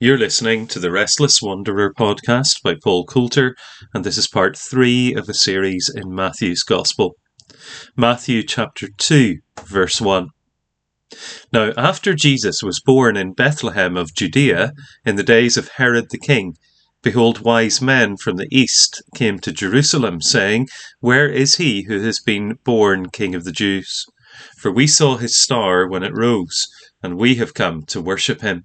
You're listening to the Restless Wanderer podcast by Paul Coulter, and this is part three of a series in Matthew's Gospel. Matthew chapter 2, verse 1. Now, after Jesus was born in Bethlehem of Judea, in the days of Herod the king, behold, wise men from the east came to Jerusalem, saying, Where is he who has been born King of the Jews? For we saw his star when it rose, and we have come to worship him.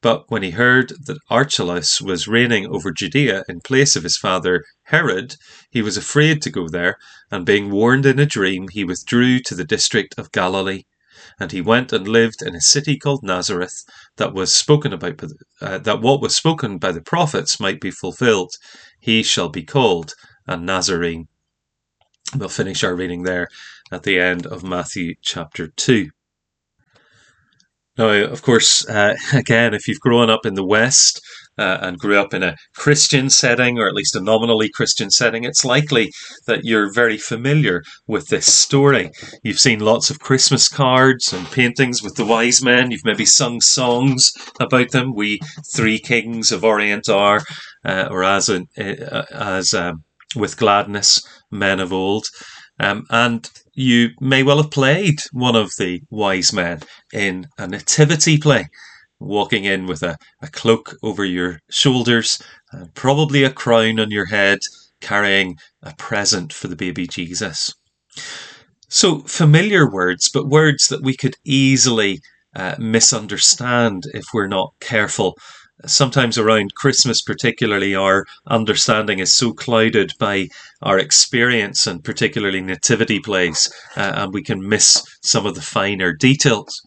But when he heard that Archelaus was reigning over Judea in place of his father Herod, he was afraid to go there, and being warned in a dream, he withdrew to the district of Galilee. And he went and lived in a city called Nazareth, that was spoken about, uh, that what was spoken by the prophets might be fulfilled. He shall be called a Nazarene. We'll finish our reading there at the end of Matthew chapter 2. Now, of course, uh, again, if you've grown up in the West uh, and grew up in a Christian setting, or at least a nominally Christian setting, it's likely that you're very familiar with this story. You've seen lots of Christmas cards and paintings with the wise men. You've maybe sung songs about them. We three kings of Orient are, uh, or as uh, as um, with gladness, men of old. Um, and you may well have played one of the wise men in a nativity play, walking in with a, a cloak over your shoulders, and probably a crown on your head, carrying a present for the baby Jesus. So, familiar words, but words that we could easily uh, misunderstand if we're not careful sometimes around Christmas, particularly, our understanding is so clouded by our experience and particularly nativity plays, uh, and we can miss some of the finer details.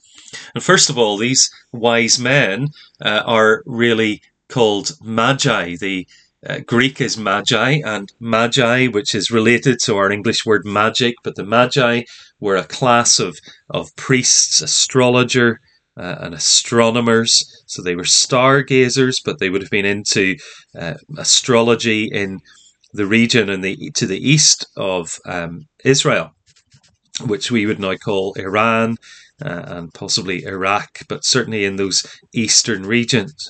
And first of all, these wise men uh, are really called magi. The uh, Greek is magi, and magi, which is related to our English word magic, but the magi were a class of, of priests, astrologer, uh, and astronomers. So they were stargazers, but they would have been into uh, astrology in the region in the to the east of um, Israel, which we would now call Iran uh, and possibly Iraq, but certainly in those eastern regions.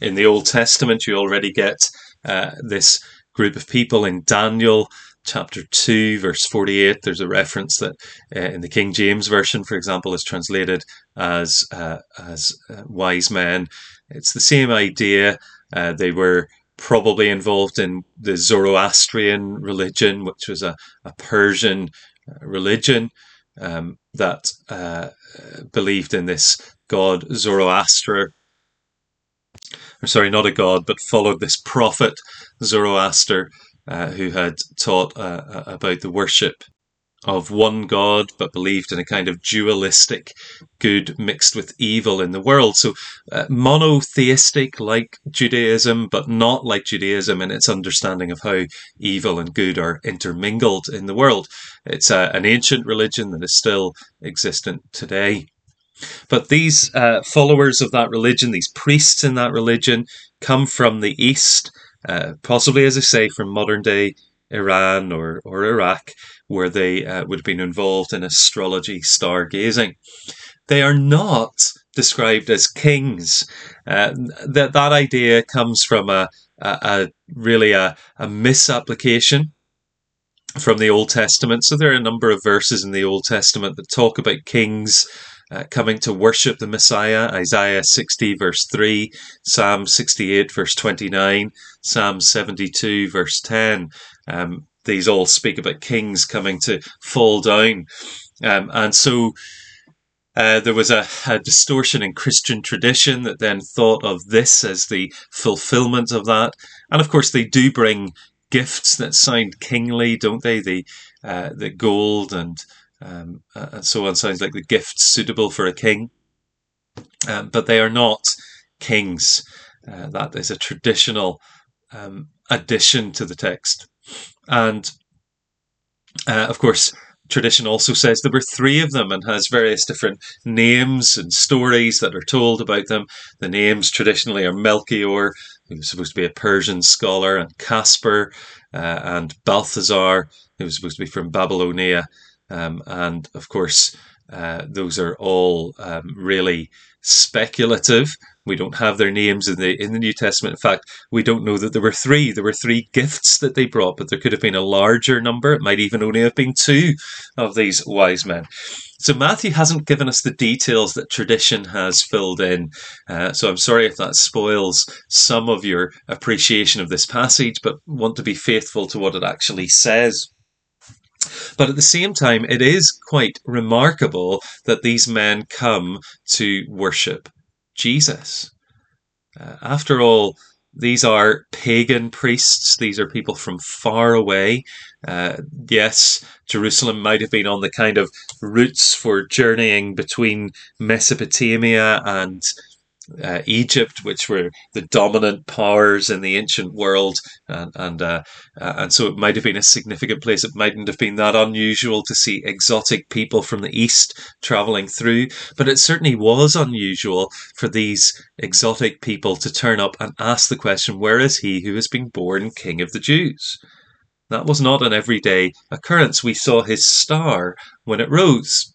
In the Old Testament, you already get uh, this group of people in Daniel chapter 2, verse 48, there's a reference that uh, in the King James Version, for example, is translated as, uh, as uh, wise men. It's the same idea. Uh, they were probably involved in the Zoroastrian religion, which was a, a Persian uh, religion um, that uh, believed in this god Zoroaster. Or sorry, not a god, but followed this prophet Zoroaster uh, who had taught uh, uh, about the worship of one God, but believed in a kind of dualistic good mixed with evil in the world. So uh, monotheistic like Judaism, but not like Judaism in its understanding of how evil and good are intermingled in the world. It's uh, an ancient religion that is still existent today. But these uh, followers of that religion, these priests in that religion, come from the East uh, possibly, as I say, from modern day Iran or, or Iraq, where they uh, would have been involved in astrology, stargazing. They are not described as kings. Uh, that that idea comes from a, a, a really a, a misapplication from the Old Testament. So there are a number of verses in the Old Testament that talk about kings uh, coming to worship the Messiah. Isaiah 60, verse 3, Psalm 68, verse 29, Psalm 72, verse 10. Um, these all speak about kings coming to fall down. Um, and so uh, there was a, a, distortion in Christian tradition that then thought of this as the fulfillment of that. And of course, they do bring gifts that sound kingly, don't they? The uh, the gold and um, and so on sounds like the gifts suitable for a king, um, but they are not kings. Uh, that is a traditional um, addition to the text, and uh, of course, tradition also says there were three of them and has various different names and stories that are told about them. The names traditionally are Melchior, who was supposed to be a Persian scholar, and Caspar, uh, and Balthazar, who was supposed to be from Babylonia, um, and of course, uh, those are all um, really speculative. We don't have their names in the in the New Testament. In fact, we don't know that there were three. There were three gifts that they brought, but there could have been a larger number. It might even only have been two of these wise men. So Matthew hasn't given us the details that tradition has filled in. Uh, so I'm sorry if that spoils some of your appreciation of this passage, but want to be faithful to what it actually says. But at the same time, it is quite remarkable that these men come to worship Jesus. Uh, after all, these are pagan priests. These are people from far away. Uh, yes, Jerusalem might have been on the kind of routes for journeying between Mesopotamia and uh, Egypt, which were the dominant powers in the ancient world, and and uh, uh, and so it might have been a significant place. It mightn't have been that unusual to see exotic people from the east traveling through, but it certainly was unusual for these exotic people to turn up and ask the question, "Where is he who has been born King of the Jews?" That was not an everyday occurrence. We saw his star when it rose.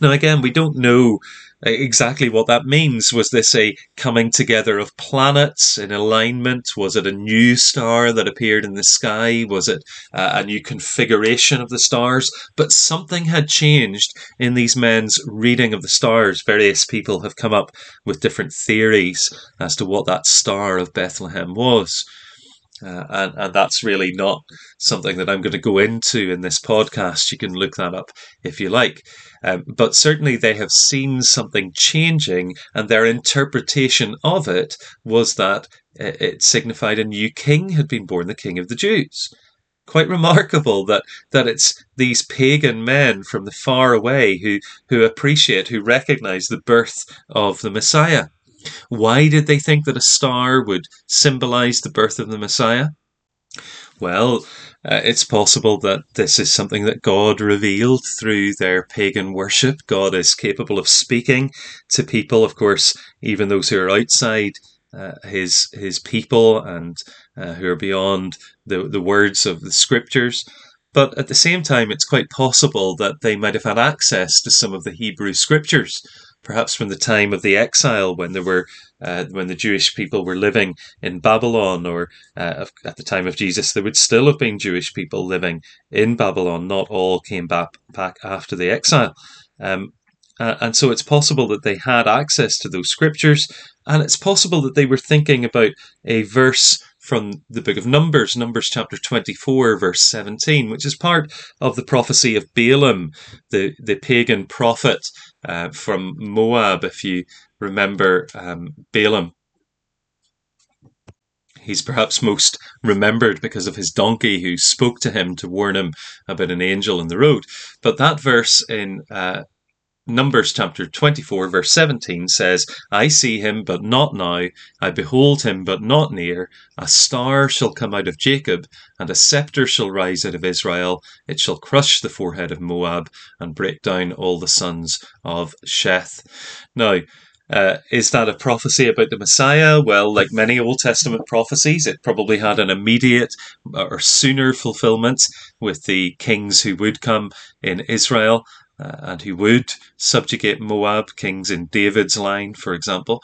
Now, again, we don't know exactly what that means. Was this a coming together of planets in alignment? Was it a new star that appeared in the sky? Was it uh, a new configuration of the stars? But something had changed in these men's reading of the stars. Various people have come up with different theories as to what that star of Bethlehem was. Uh, and, and that's really not something that I'm going to go into in this podcast. You can look that up if you like. Um, but certainly they have seen something changing, and their interpretation of it was that it signified a new king had been born, the king of the Jews. Quite remarkable that, that it's these pagan men from the far away who, who appreciate, who recognize the birth of the Messiah. Why did they think that a star would symbolize the birth of the Messiah? Well, uh, it's possible that this is something that God revealed through their pagan worship. God is capable of speaking to people, of course, even those who are outside uh, his his people and uh, who are beyond the the words of the scriptures. But at the same time, it's quite possible that they might have had access to some of the Hebrew scriptures perhaps from the time of the exile when there were uh, when the Jewish people were living in Babylon, or uh, at the time of Jesus, there would still have been Jewish people living in Babylon. Not all came back back after the exile. Um, uh, and so it's possible that they had access to those scriptures, and it's possible that they were thinking about a verse from the book of Numbers, Numbers chapter 24, verse 17, which is part of the prophecy of Balaam, the, the pagan prophet uh, from Moab, if you remember um, Balaam. He's perhaps most remembered because of his donkey who spoke to him to warn him about an angel in the road. But that verse in uh, Numbers chapter 24, verse 17 says, I see him, but not now. I behold him, but not near. A star shall come out of Jacob, and a scepter shall rise out of Israel. It shall crush the forehead of Moab, and break down all the sons of Sheth. Now, uh, is that a prophecy about the Messiah? Well, like many Old Testament prophecies, it probably had an immediate or sooner fulfillment with the kings who would come in Israel uh, and who would subjugate Moab, kings in David's line, for example.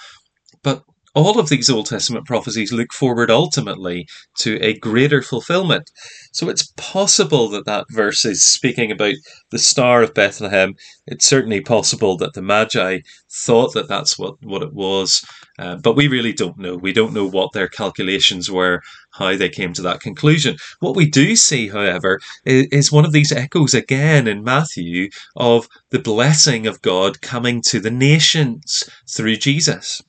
But all of these Old Testament prophecies look forward ultimately to a greater fulfillment. So it's possible that that verse is speaking about the Star of Bethlehem. It's certainly possible that the Magi thought that that's what, what it was, uh, but we really don't know. We don't know what their calculations were, how they came to that conclusion. What we do see, however, is, is one of these echoes again in Matthew of the blessing of God coming to the nations through Jesus.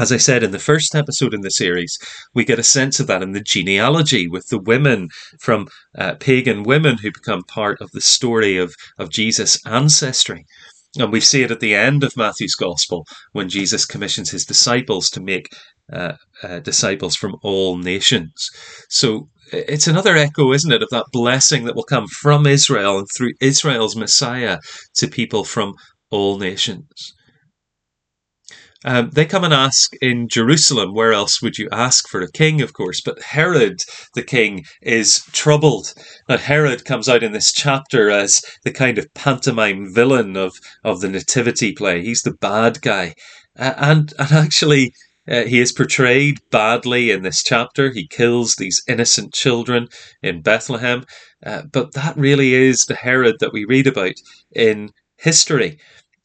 As I said in the first episode in the series, we get a sense of that in the genealogy with the women from uh, pagan women who become part of the story of, of Jesus' ancestry. And we see it at the end of Matthew's Gospel when Jesus commissions his disciples to make uh, uh, disciples from all nations. So it's another echo, isn't it, of that blessing that will come from Israel and through Israel's Messiah to people from all nations. Um, they come and ask in Jerusalem, where else would you ask for a king, of course? But Herod, the king, is troubled. Now, Herod comes out in this chapter as the kind of pantomime villain of, of the nativity play. He's the bad guy. Uh, and, and actually, uh, he is portrayed badly in this chapter. He kills these innocent children in Bethlehem. Uh, but that really is the Herod that we read about in history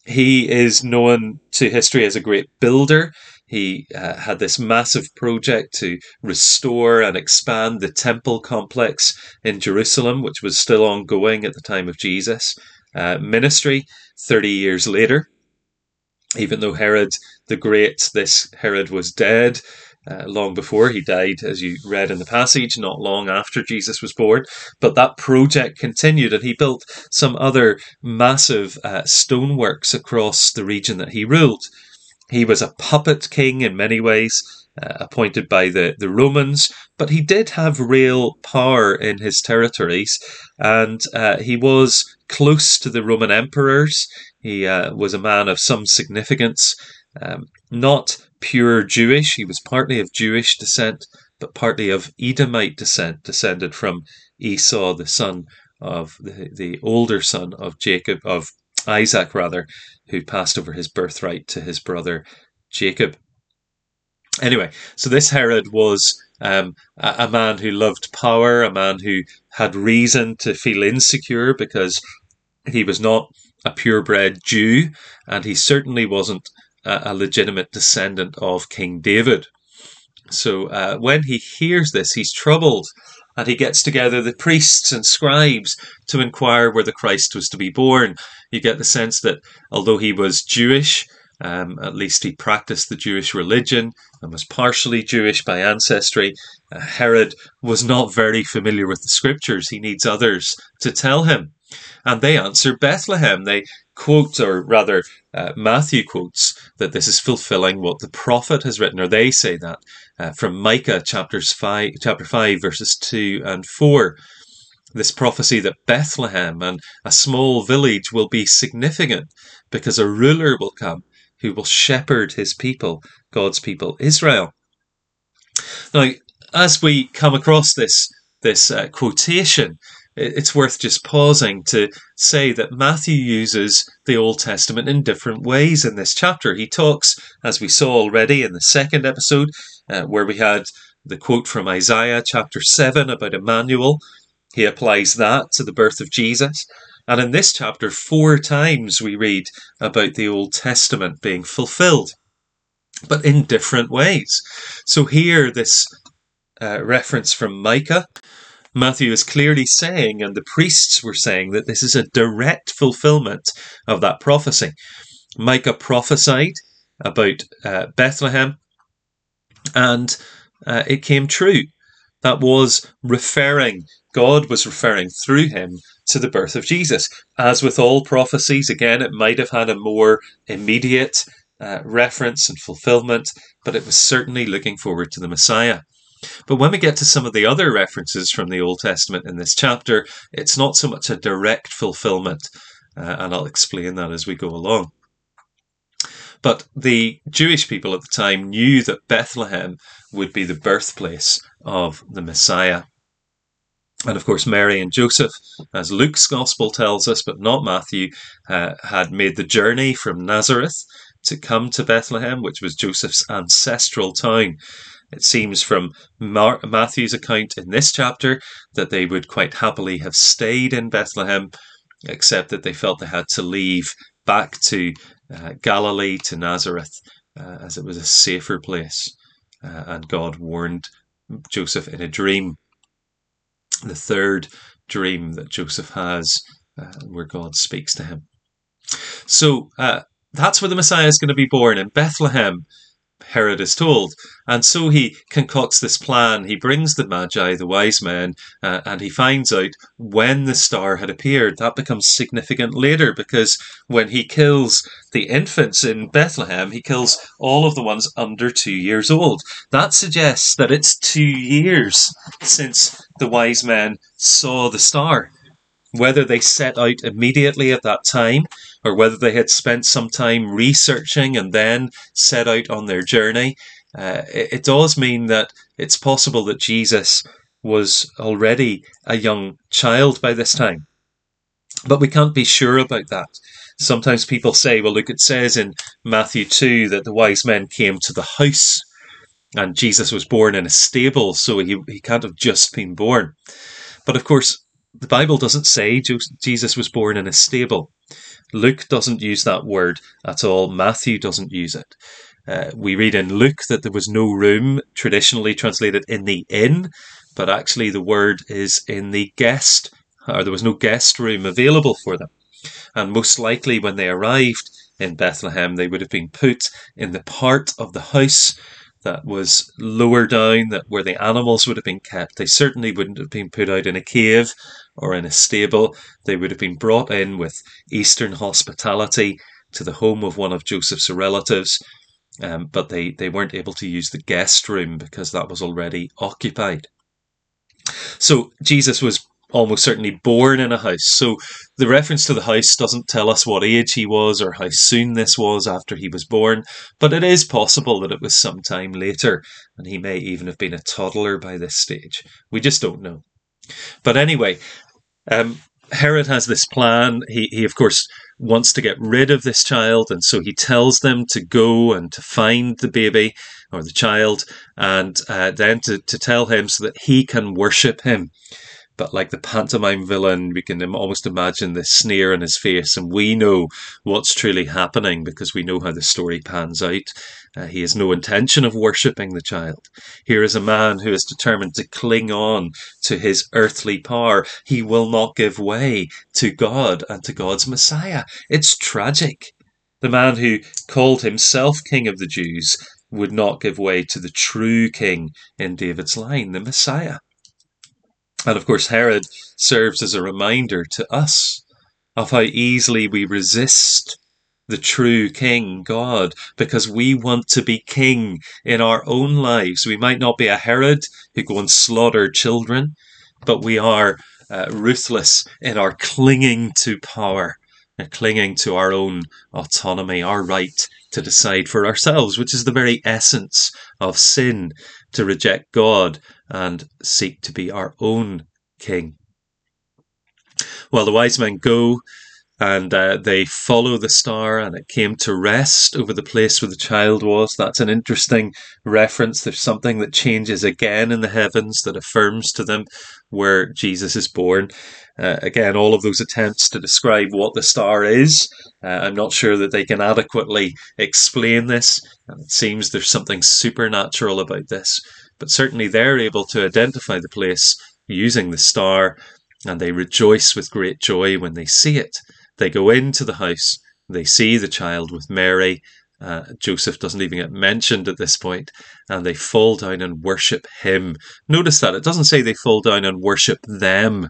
he is known to history as a great builder. He uh, had this massive project to restore and expand the temple complex in Jerusalem, which was still ongoing at the time of Jesus' uh, ministry 30 years later. Even though Herod the Great, this Herod was dead, uh, long before he died, as you read in the passage, not long after Jesus was born. But that project continued, and he built some other massive uh, stoneworks across the region that he ruled. He was a puppet king in many ways, uh, appointed by the, the Romans, but he did have real power in his territories, and uh, he was close to the Roman emperors. He uh, was a man of some significance, um, not pure Jewish. He was partly of Jewish descent, but partly of Edomite descent, descended from Esau, the son of the, the older son of Jacob, of Isaac rather, who passed over his birthright to his brother Jacob. Anyway, so this Herod was um, a, a man who loved power, a man who had reason to feel insecure because he was not a purebred Jew, and he certainly wasn't a legitimate descendant of King David. So uh, when he hears this, he's troubled and he gets together the priests and scribes to inquire where the Christ was to be born. You get the sense that although he was Jewish, um, at least he practiced the Jewish religion and was partially Jewish by ancestry. Uh, Herod was not very familiar with the scriptures. He needs others to tell him. And they answer Bethlehem. They quote, or rather, uh, Matthew quotes that this is fulfilling what the prophet has written, or they say that uh, from Micah chapters five, chapter five, verses two and four. This prophecy that Bethlehem and a small village will be significant because a ruler will come who will shepherd his people, God's people, Israel. Now, as we come across this this uh, quotation, it's worth just pausing to say that Matthew uses the Old Testament in different ways in this chapter. He talks, as we saw already in the second episode, uh, where we had the quote from Isaiah chapter 7 about Emmanuel. He applies that to the birth of Jesus. And in this chapter, four times we read about the Old Testament being fulfilled, but in different ways. So here, this uh, reference from Micah Matthew is clearly saying, and the priests were saying, that this is a direct fulfillment of that prophecy. Micah prophesied about uh, Bethlehem, and uh, it came true. That was referring, God was referring through him to the birth of Jesus. As with all prophecies, again, it might have had a more immediate uh, reference and fulfillment, but it was certainly looking forward to the Messiah. But when we get to some of the other references from the Old Testament in this chapter, it's not so much a direct fulfillment, uh, and I'll explain that as we go along. But the Jewish people at the time knew that Bethlehem would be the birthplace of the Messiah. And of course, Mary and Joseph, as Luke's gospel tells us, but not Matthew, uh, had made the journey from Nazareth to come to Bethlehem, which was Joseph's ancestral town. It seems from Mar- Matthew's account in this chapter that they would quite happily have stayed in Bethlehem, except that they felt they had to leave back to uh, Galilee, to Nazareth, uh, as it was a safer place. Uh, and God warned Joseph in a dream. The third dream that Joseph has, uh, where God speaks to him. So uh, that's where the Messiah is going to be born in Bethlehem. Herod is told. And so he concocts this plan. He brings the Magi, the wise men, uh, and he finds out when the star had appeared. That becomes significant later because when he kills the infants in Bethlehem, he kills all of the ones under two years old. That suggests that it's two years since the wise men saw the star. Whether they set out immediately at that time or whether they had spent some time researching and then set out on their journey, uh, it, it does mean that it's possible that Jesus was already a young child by this time. But we can't be sure about that. Sometimes people say, well, look, it says in Matthew 2 that the wise men came to the house and Jesus was born in a stable, so he, he can't have just been born. But of course, the Bible doesn't say Jesus was born in a stable. Luke doesn't use that word at all. Matthew doesn't use it. Uh, we read in Luke that there was no room, traditionally translated in the inn, but actually the word is in the guest, or there was no guest room available for them. And most likely, when they arrived in Bethlehem, they would have been put in the part of the house that was lower down, that where the animals would have been kept. They certainly wouldn't have been put out in a cave or in a stable. They would have been brought in with Eastern hospitality to the home of one of Joseph's relatives, um, but they, they weren't able to use the guest room because that was already occupied. So Jesus was almost certainly born in a house. So the reference to the house doesn't tell us what age he was or how soon this was after he was born, but it is possible that it was some time later, and he may even have been a toddler by this stage. We just don't know. But anyway, um, Herod has this plan. He, he, of course, wants to get rid of this child, and so he tells them to go and to find the baby or the child, and uh, then to, to tell him so that he can worship him. But like the pantomime villain, we can almost imagine the sneer on his face, and we know what's truly happening because we know how the story pans out. Uh, he has no intention of worshipping the child. Here is a man who is determined to cling on to his earthly power. He will not give way to God and to God's Messiah. It's tragic. The man who called himself King of the Jews would not give way to the true King in David's line, the Messiah. And of course, Herod serves as a reminder to us of how easily we resist the true King God because we want to be king in our own lives. We might not be a Herod who go and slaughter children, but we are uh, ruthless in our clinging to power and clinging to our own autonomy, our right to decide for ourselves, which is the very essence of sin to reject God and seek to be our own king. Well, the wise men go and uh, they follow the star and it came to rest over the place where the child was. That's an interesting reference. There's something that changes again in the heavens that affirms to them where Jesus is born. Uh, again, all of those attempts to describe what the star is, uh, I'm not sure that they can adequately explain this. And it seems there's something supernatural about this. But certainly they're able to identify the place using the star and they rejoice with great joy when they see it. They go into the house, they see the child with Mary. Uh, Joseph doesn't even get mentioned at this point, and they fall down and worship him. Notice that it doesn't say they fall down and worship them.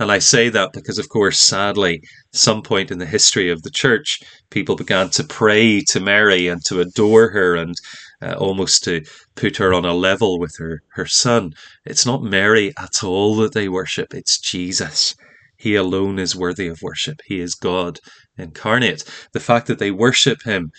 And I say that because, of course, sadly, some point in the history of the church, people began to pray to Mary and to adore her and uh, almost to put her on a level with her, her son. It's not Mary at all that they worship, it's Jesus. He alone is worthy of worship. He is God incarnate. The fact that they worship him,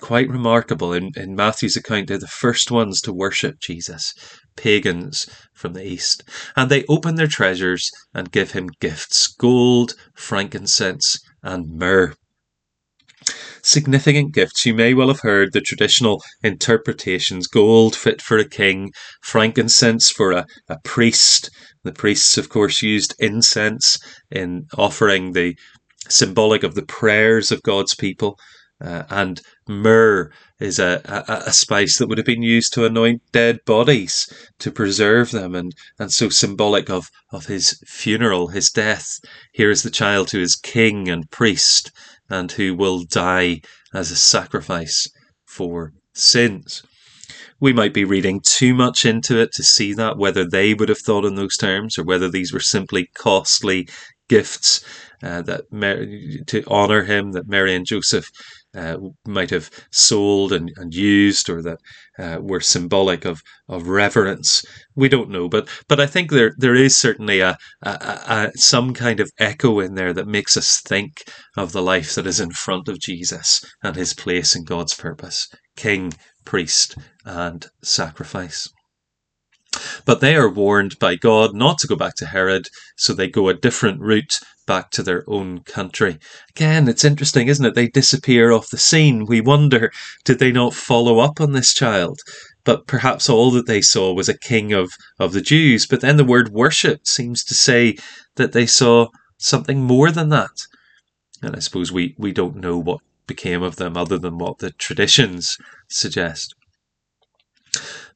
quite remarkable. In, in Matthew's account, they're the first ones to worship Jesus, pagans from the east. And they open their treasures and give him gifts gold, frankincense, and myrrh significant gifts. You may well have heard the traditional interpretations gold fit for a king, frankincense for a, a priest. The priests, of course, used incense in offering the symbolic of the prayers of God's people. Uh, and myrrh is a, a, a, spice that would have been used to anoint dead bodies to preserve them and, and so symbolic of, of his funeral, his death. Here is the child who is king and priest and who will die as a sacrifice for sins. We might be reading too much into it to see that, whether they would have thought in those terms or whether these were simply costly gifts uh, that to honor him that Mary and Joseph uh, might have sold and, and used or that uh, were symbolic of, of reverence. We don't know, but but I think there there is certainly a, a, a, some kind of echo in there that makes us think of the life that is in front of Jesus and his place in God's purpose, king, priest, and sacrifice. But they are warned by God not to go back to Herod, so they go a different route back to their own country. Again, it's interesting, isn't it? They disappear off the scene. We wonder, did they not follow up on this child? But perhaps all that they saw was a king of, of the Jews. But then the word worship seems to say that they saw something more than that. And I suppose we, we don't know what became of them other than what the traditions suggest.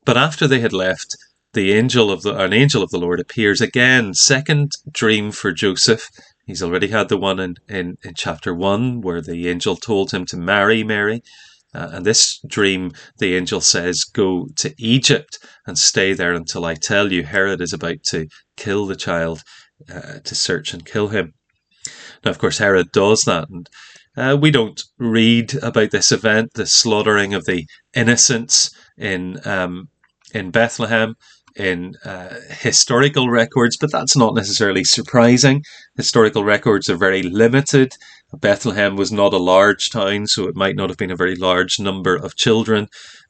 But after they had left, the angel of the an angel of the Lord appears again. Second dream for Joseph. He's already had the one in, in, in chapter one where the angel told him to marry Mary. Uh, and this dream, the angel says, Go to Egypt and stay there until I tell you Herod is about to kill the child, uh, to search and kill him. Now, of course, Herod does that. And uh, we don't read about this event, the slaughtering of the innocents in, um, in Bethlehem in uh, historical records, but that's not necessarily surprising. Historical records are very limited. Bethlehem was not a large town, so it might not have been a very large number of children.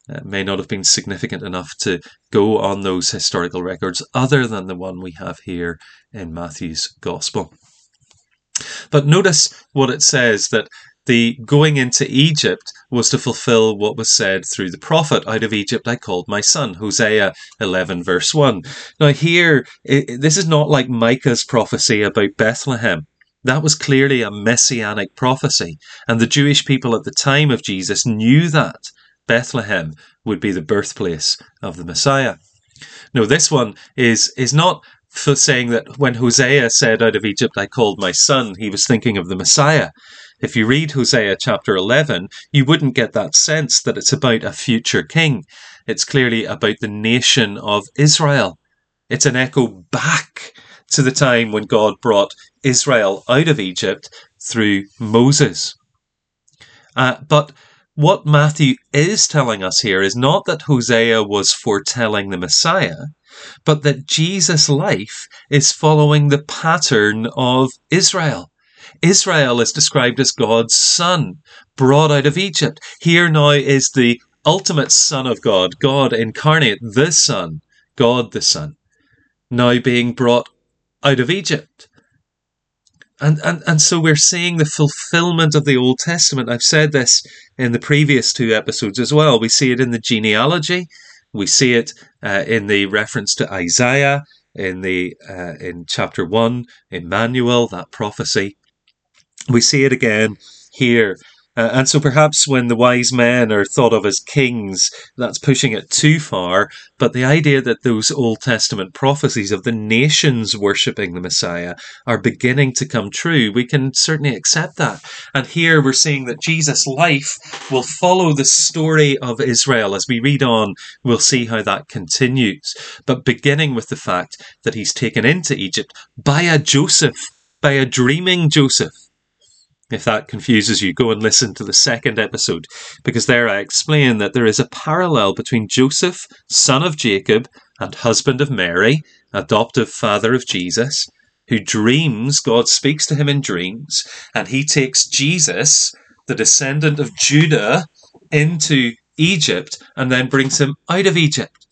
It may not have been significant enough to go on those historical records, other than the one we have here in Matthew's Gospel. But notice what it says that the going into Egypt was to fulfill what was said through the prophet, Out of Egypt I called my son, Hosea 11, verse 1. Now, here, it, this is not like Micah's prophecy about Bethlehem. That was clearly a messianic prophecy, and the Jewish people at the time of Jesus knew that Bethlehem would be the birthplace of the Messiah. No, this one is, is not for saying that when Hosea said, Out of Egypt I called my son, he was thinking of the Messiah. If you read Hosea chapter 11, you wouldn't get that sense that it's about a future king. It's clearly about the nation of Israel. It's an echo back to the time when God brought Israel out of Egypt through Moses. Uh, but what Matthew is telling us here is not that Hosea was foretelling the Messiah, but that Jesus' life is following the pattern of Israel. Israel is described as God's son, brought out of Egypt. Here now is the ultimate Son of God, God incarnate, the Son, God the Son, now being brought out of Egypt. And, and, and so we're seeing the fulfillment of the Old Testament. I've said this in the previous two episodes as well. We see it in the genealogy, we see it uh, in the reference to Isaiah, in the uh, in chapter one, Emmanuel, that prophecy. We see it again here uh, and so perhaps when the wise men are thought of as kings, that's pushing it too far. But the idea that those Old Testament prophecies of the nations worshipping the Messiah are beginning to come true, we can certainly accept that. And here we're seeing that Jesus' life will follow the story of Israel. As we read on, we'll see how that continues. But beginning with the fact that he's taken into Egypt by a Joseph, by a dreaming Joseph if that confuses you, go and listen to the second episode, because there I explain that there is a parallel between Joseph, son of Jacob, and husband of Mary, adoptive father of Jesus, who dreams, God speaks to him in dreams, and he takes Jesus, the descendant of Judah, into Egypt and then brings him out of Egypt.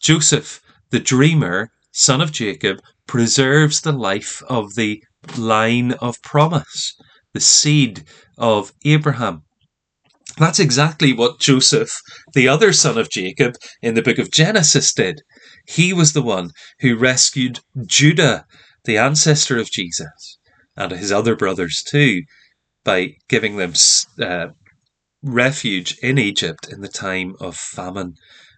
Joseph, the dreamer, son of Jacob, preserves the life of the line of promise the seed of Abraham. That's exactly what Joseph, the other son of Jacob, in the book of Genesis did. He was the one who rescued Judah, the ancestor of Jesus, and his other brothers too, by giving them uh, refuge in Egypt in the time of famine.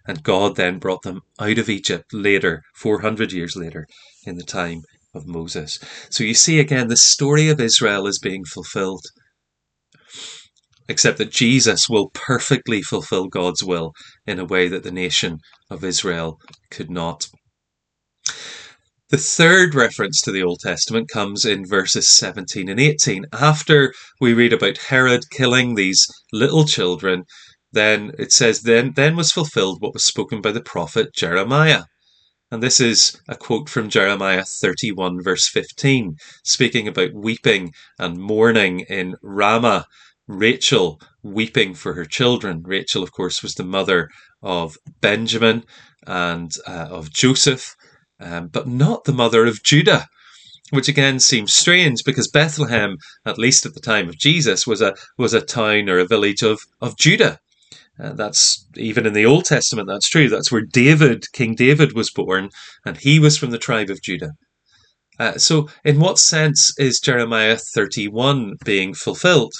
And God then brought them out of Egypt later, 400 years later, in the time of Moses. So you see again, the story of Israel is being fulfilled. Except that Jesus will perfectly fulfill God's will in a way that the nation of Israel could not. The third reference to the Old Testament comes in verses 17 and 18. After we read about Herod killing these little children, then it says, Then, then was fulfilled what was spoken by the prophet Jeremiah. And this is a quote from Jeremiah 31, verse 15, speaking about weeping and mourning in Ramah. Rachel weeping for her children. Rachel, of course, was the mother of Benjamin and uh, of Joseph, um, but not the mother of Judah, which again seems strange because Bethlehem, at least at the time of Jesus, was a was a town or a village of of Judah. Uh, that's even in the Old Testament, that's true. That's where David, King David, was born, and he was from the tribe of Judah. Uh, so, in what sense is Jeremiah 31 being fulfilled?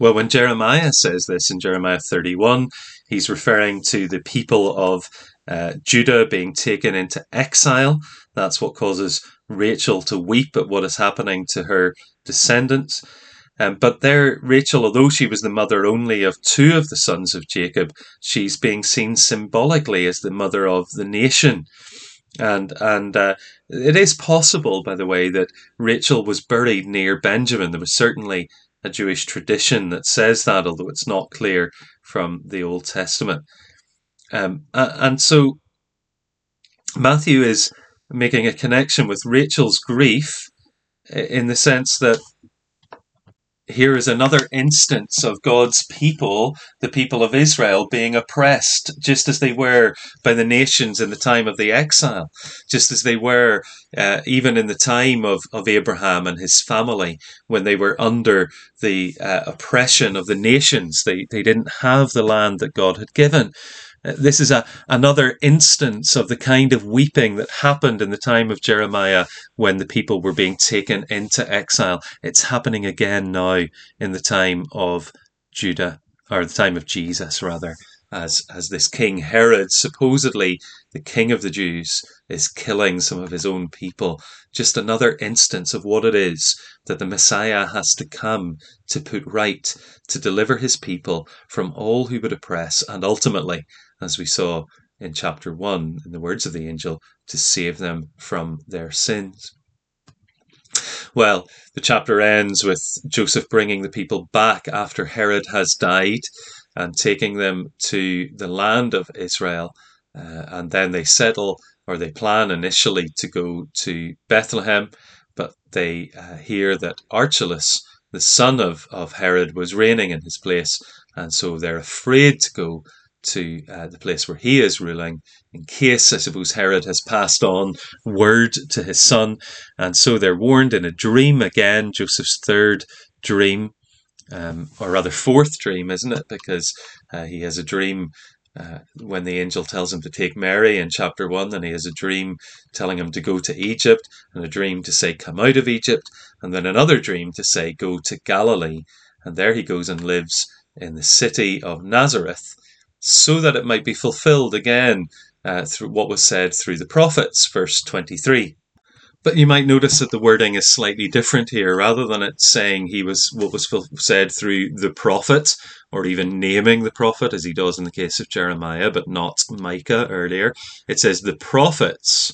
Well, when Jeremiah says this in Jeremiah 31, he's referring to the people of uh, Judah being taken into exile. That's what causes Rachel to weep at what is happening to her descendants. Um, but there, Rachel, although she was the mother only of two of the sons of Jacob, she's being seen symbolically as the mother of the nation. And and uh, it is possible, by the way, that Rachel was buried near Benjamin. There was certainly a Jewish tradition that says that, although it's not clear from the Old Testament. Um, and so Matthew is making a connection with Rachel's grief in the sense that here is another instance of God's people, the people of Israel, being oppressed, just as they were by the nations in the time of the exile, just as they were uh, even in the time of, of Abraham and his family, when they were under the uh, oppression of the nations. They, they didn't have the land that God had given. Uh, this is a, another instance of the kind of weeping that happened in the time of Jeremiah when the people were being taken into exile. It's happening again now in the time of Judah, or the time of Jesus, rather, as, as this king Herod, supposedly the king of the Jews, is killing some of his own people. Just another instance of what it is that the Messiah has to come to put right, to deliver his people from all who would oppress, and ultimately as we saw in chapter 1 in the words of the angel, to save them from their sins. Well, the chapter ends with Joseph bringing the people back after Herod has died and taking them to the land of Israel. Uh, and then they settle or they plan initially to go to Bethlehem, but they uh, hear that Archelaus, the son of, of Herod, was reigning in his place. And so they're afraid to go to uh, the place where he is ruling in case, I suppose, Herod has passed on word to his son. And so they're warned in a dream again, Joseph's third dream, um, or rather fourth dream, isn't it? Because uh, he has a dream uh, when the angel tells him to take Mary in chapter 1, and he has a dream telling him to go to Egypt, and a dream to say, Come out of Egypt, and then another dream to say, Go to Galilee. And there he goes and lives in the city of Nazareth, so that it might be fulfilled again uh, through what was said through the prophets, verse 23. But you might notice that the wording is slightly different here. Rather than it saying he was what was said through the prophet, or even naming the prophet, as he does in the case of Jeremiah, but not Micah earlier, it says the prophets,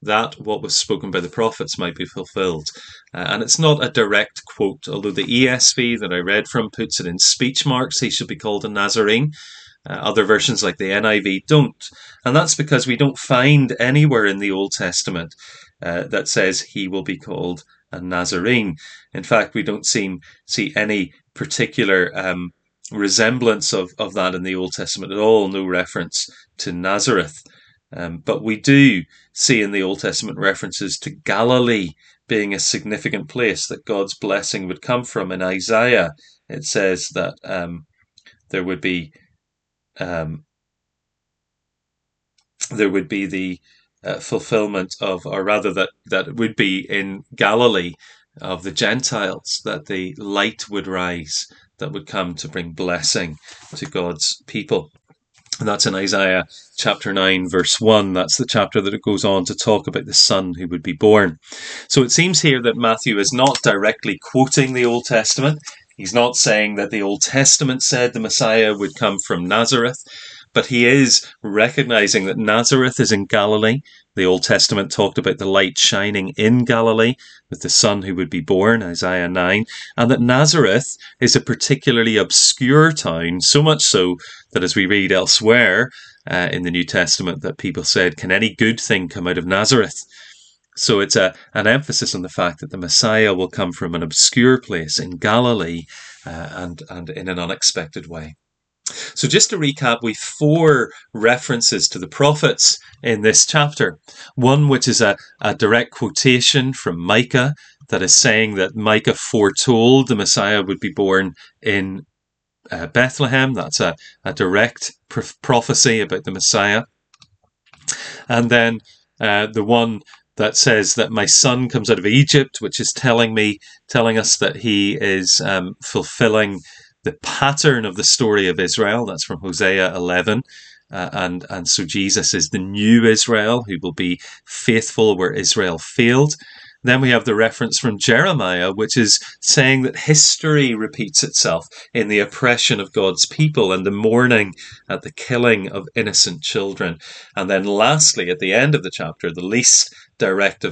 that what was spoken by the prophets might be fulfilled. Uh, and it's not a direct quote, although the ESV that I read from puts it in speech marks, he should be called a Nazarene. Uh, other versions like the NIV don't. And that's because we don't find anywhere in the Old Testament uh, that says he will be called a Nazarene. In fact, we don't seem see any particular um, resemblance of, of that in the Old Testament at all, no reference to Nazareth. Um, but we do see in the Old Testament references to Galilee being a significant place that God's blessing would come from. In Isaiah, it says that um, there would be um, there would be the uh, fulfillment of, or rather, that that would be in Galilee of the Gentiles, that the light would rise, that would come to bring blessing to God's people. And that's in Isaiah chapter 9, verse 1. That's the chapter that it goes on to talk about the son who would be born. So it seems here that Matthew is not directly quoting the Old Testament. He's not saying that the Old Testament said the Messiah would come from Nazareth, but he is recognizing that Nazareth is in Galilee. The Old Testament talked about the light shining in Galilee with the son who would be born, Isaiah 9, and that Nazareth is a particularly obscure town, so much so that as we read elsewhere uh, in the New Testament, that people said, Can any good thing come out of Nazareth? So it's a, an emphasis on the fact that the Messiah will come from an obscure place in Galilee uh, and, and in an unexpected way. So, just to recap, we've four references to the prophets in this chapter. One, which is a, a direct quotation from Micah, that is saying that Micah foretold the Messiah would be born in uh, Bethlehem. That's a, a direct prophecy about the Messiah. And then uh, the one that says that my son comes out of Egypt, which is telling me, telling us that he is um, fulfilling the pattern of the story of Israel. That's from Hosea 11. Uh, and, and so Jesus is the new Israel who will be faithful where Israel failed. Then we have the reference from Jeremiah, which is saying that history repeats itself in the oppression of God's people and the mourning at the killing of innocent children. And then lastly, at the end of the chapter, the least direct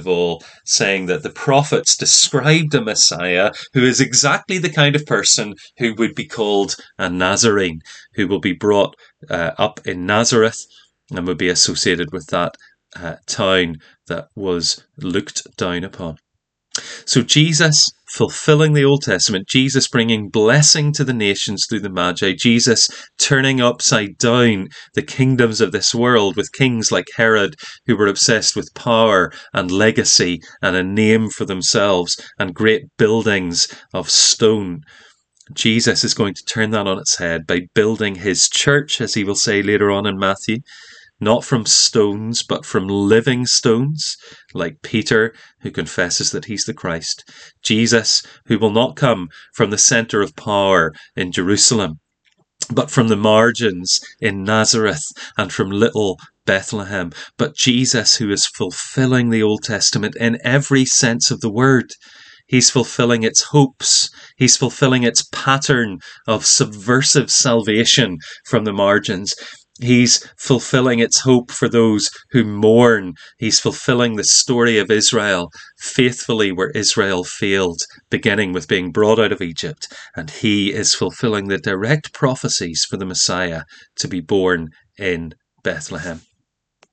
saying that the prophets described a Messiah who is exactly the kind of person who would be called a Nazarene, who will be brought uh, up in Nazareth and would be associated with that uh, town that was looked down upon. So Jesus fulfilling the Old Testament, Jesus bringing blessing to the nations through the Magi, Jesus turning upside down the kingdoms of this world with kings like Herod who were obsessed with power and legacy and a name for themselves and great buildings of stone. Jesus is going to turn that on its head by building his church, as he will say later on in Matthew, not from stones, but from living stones, like Peter, who confesses that he's the Christ, Jesus, who will not come from the center of power in Jerusalem, but from the margins in Nazareth and from little Bethlehem, but Jesus, who is fulfilling the Old Testament in every sense of the word. He's fulfilling its hopes. He's fulfilling its pattern of subversive salvation from the margins. He's fulfilling its hope for those who mourn. He's fulfilling the story of Israel faithfully where Israel failed, beginning with being brought out of Egypt. And he is fulfilling the direct prophecies for the Messiah to be born in Bethlehem.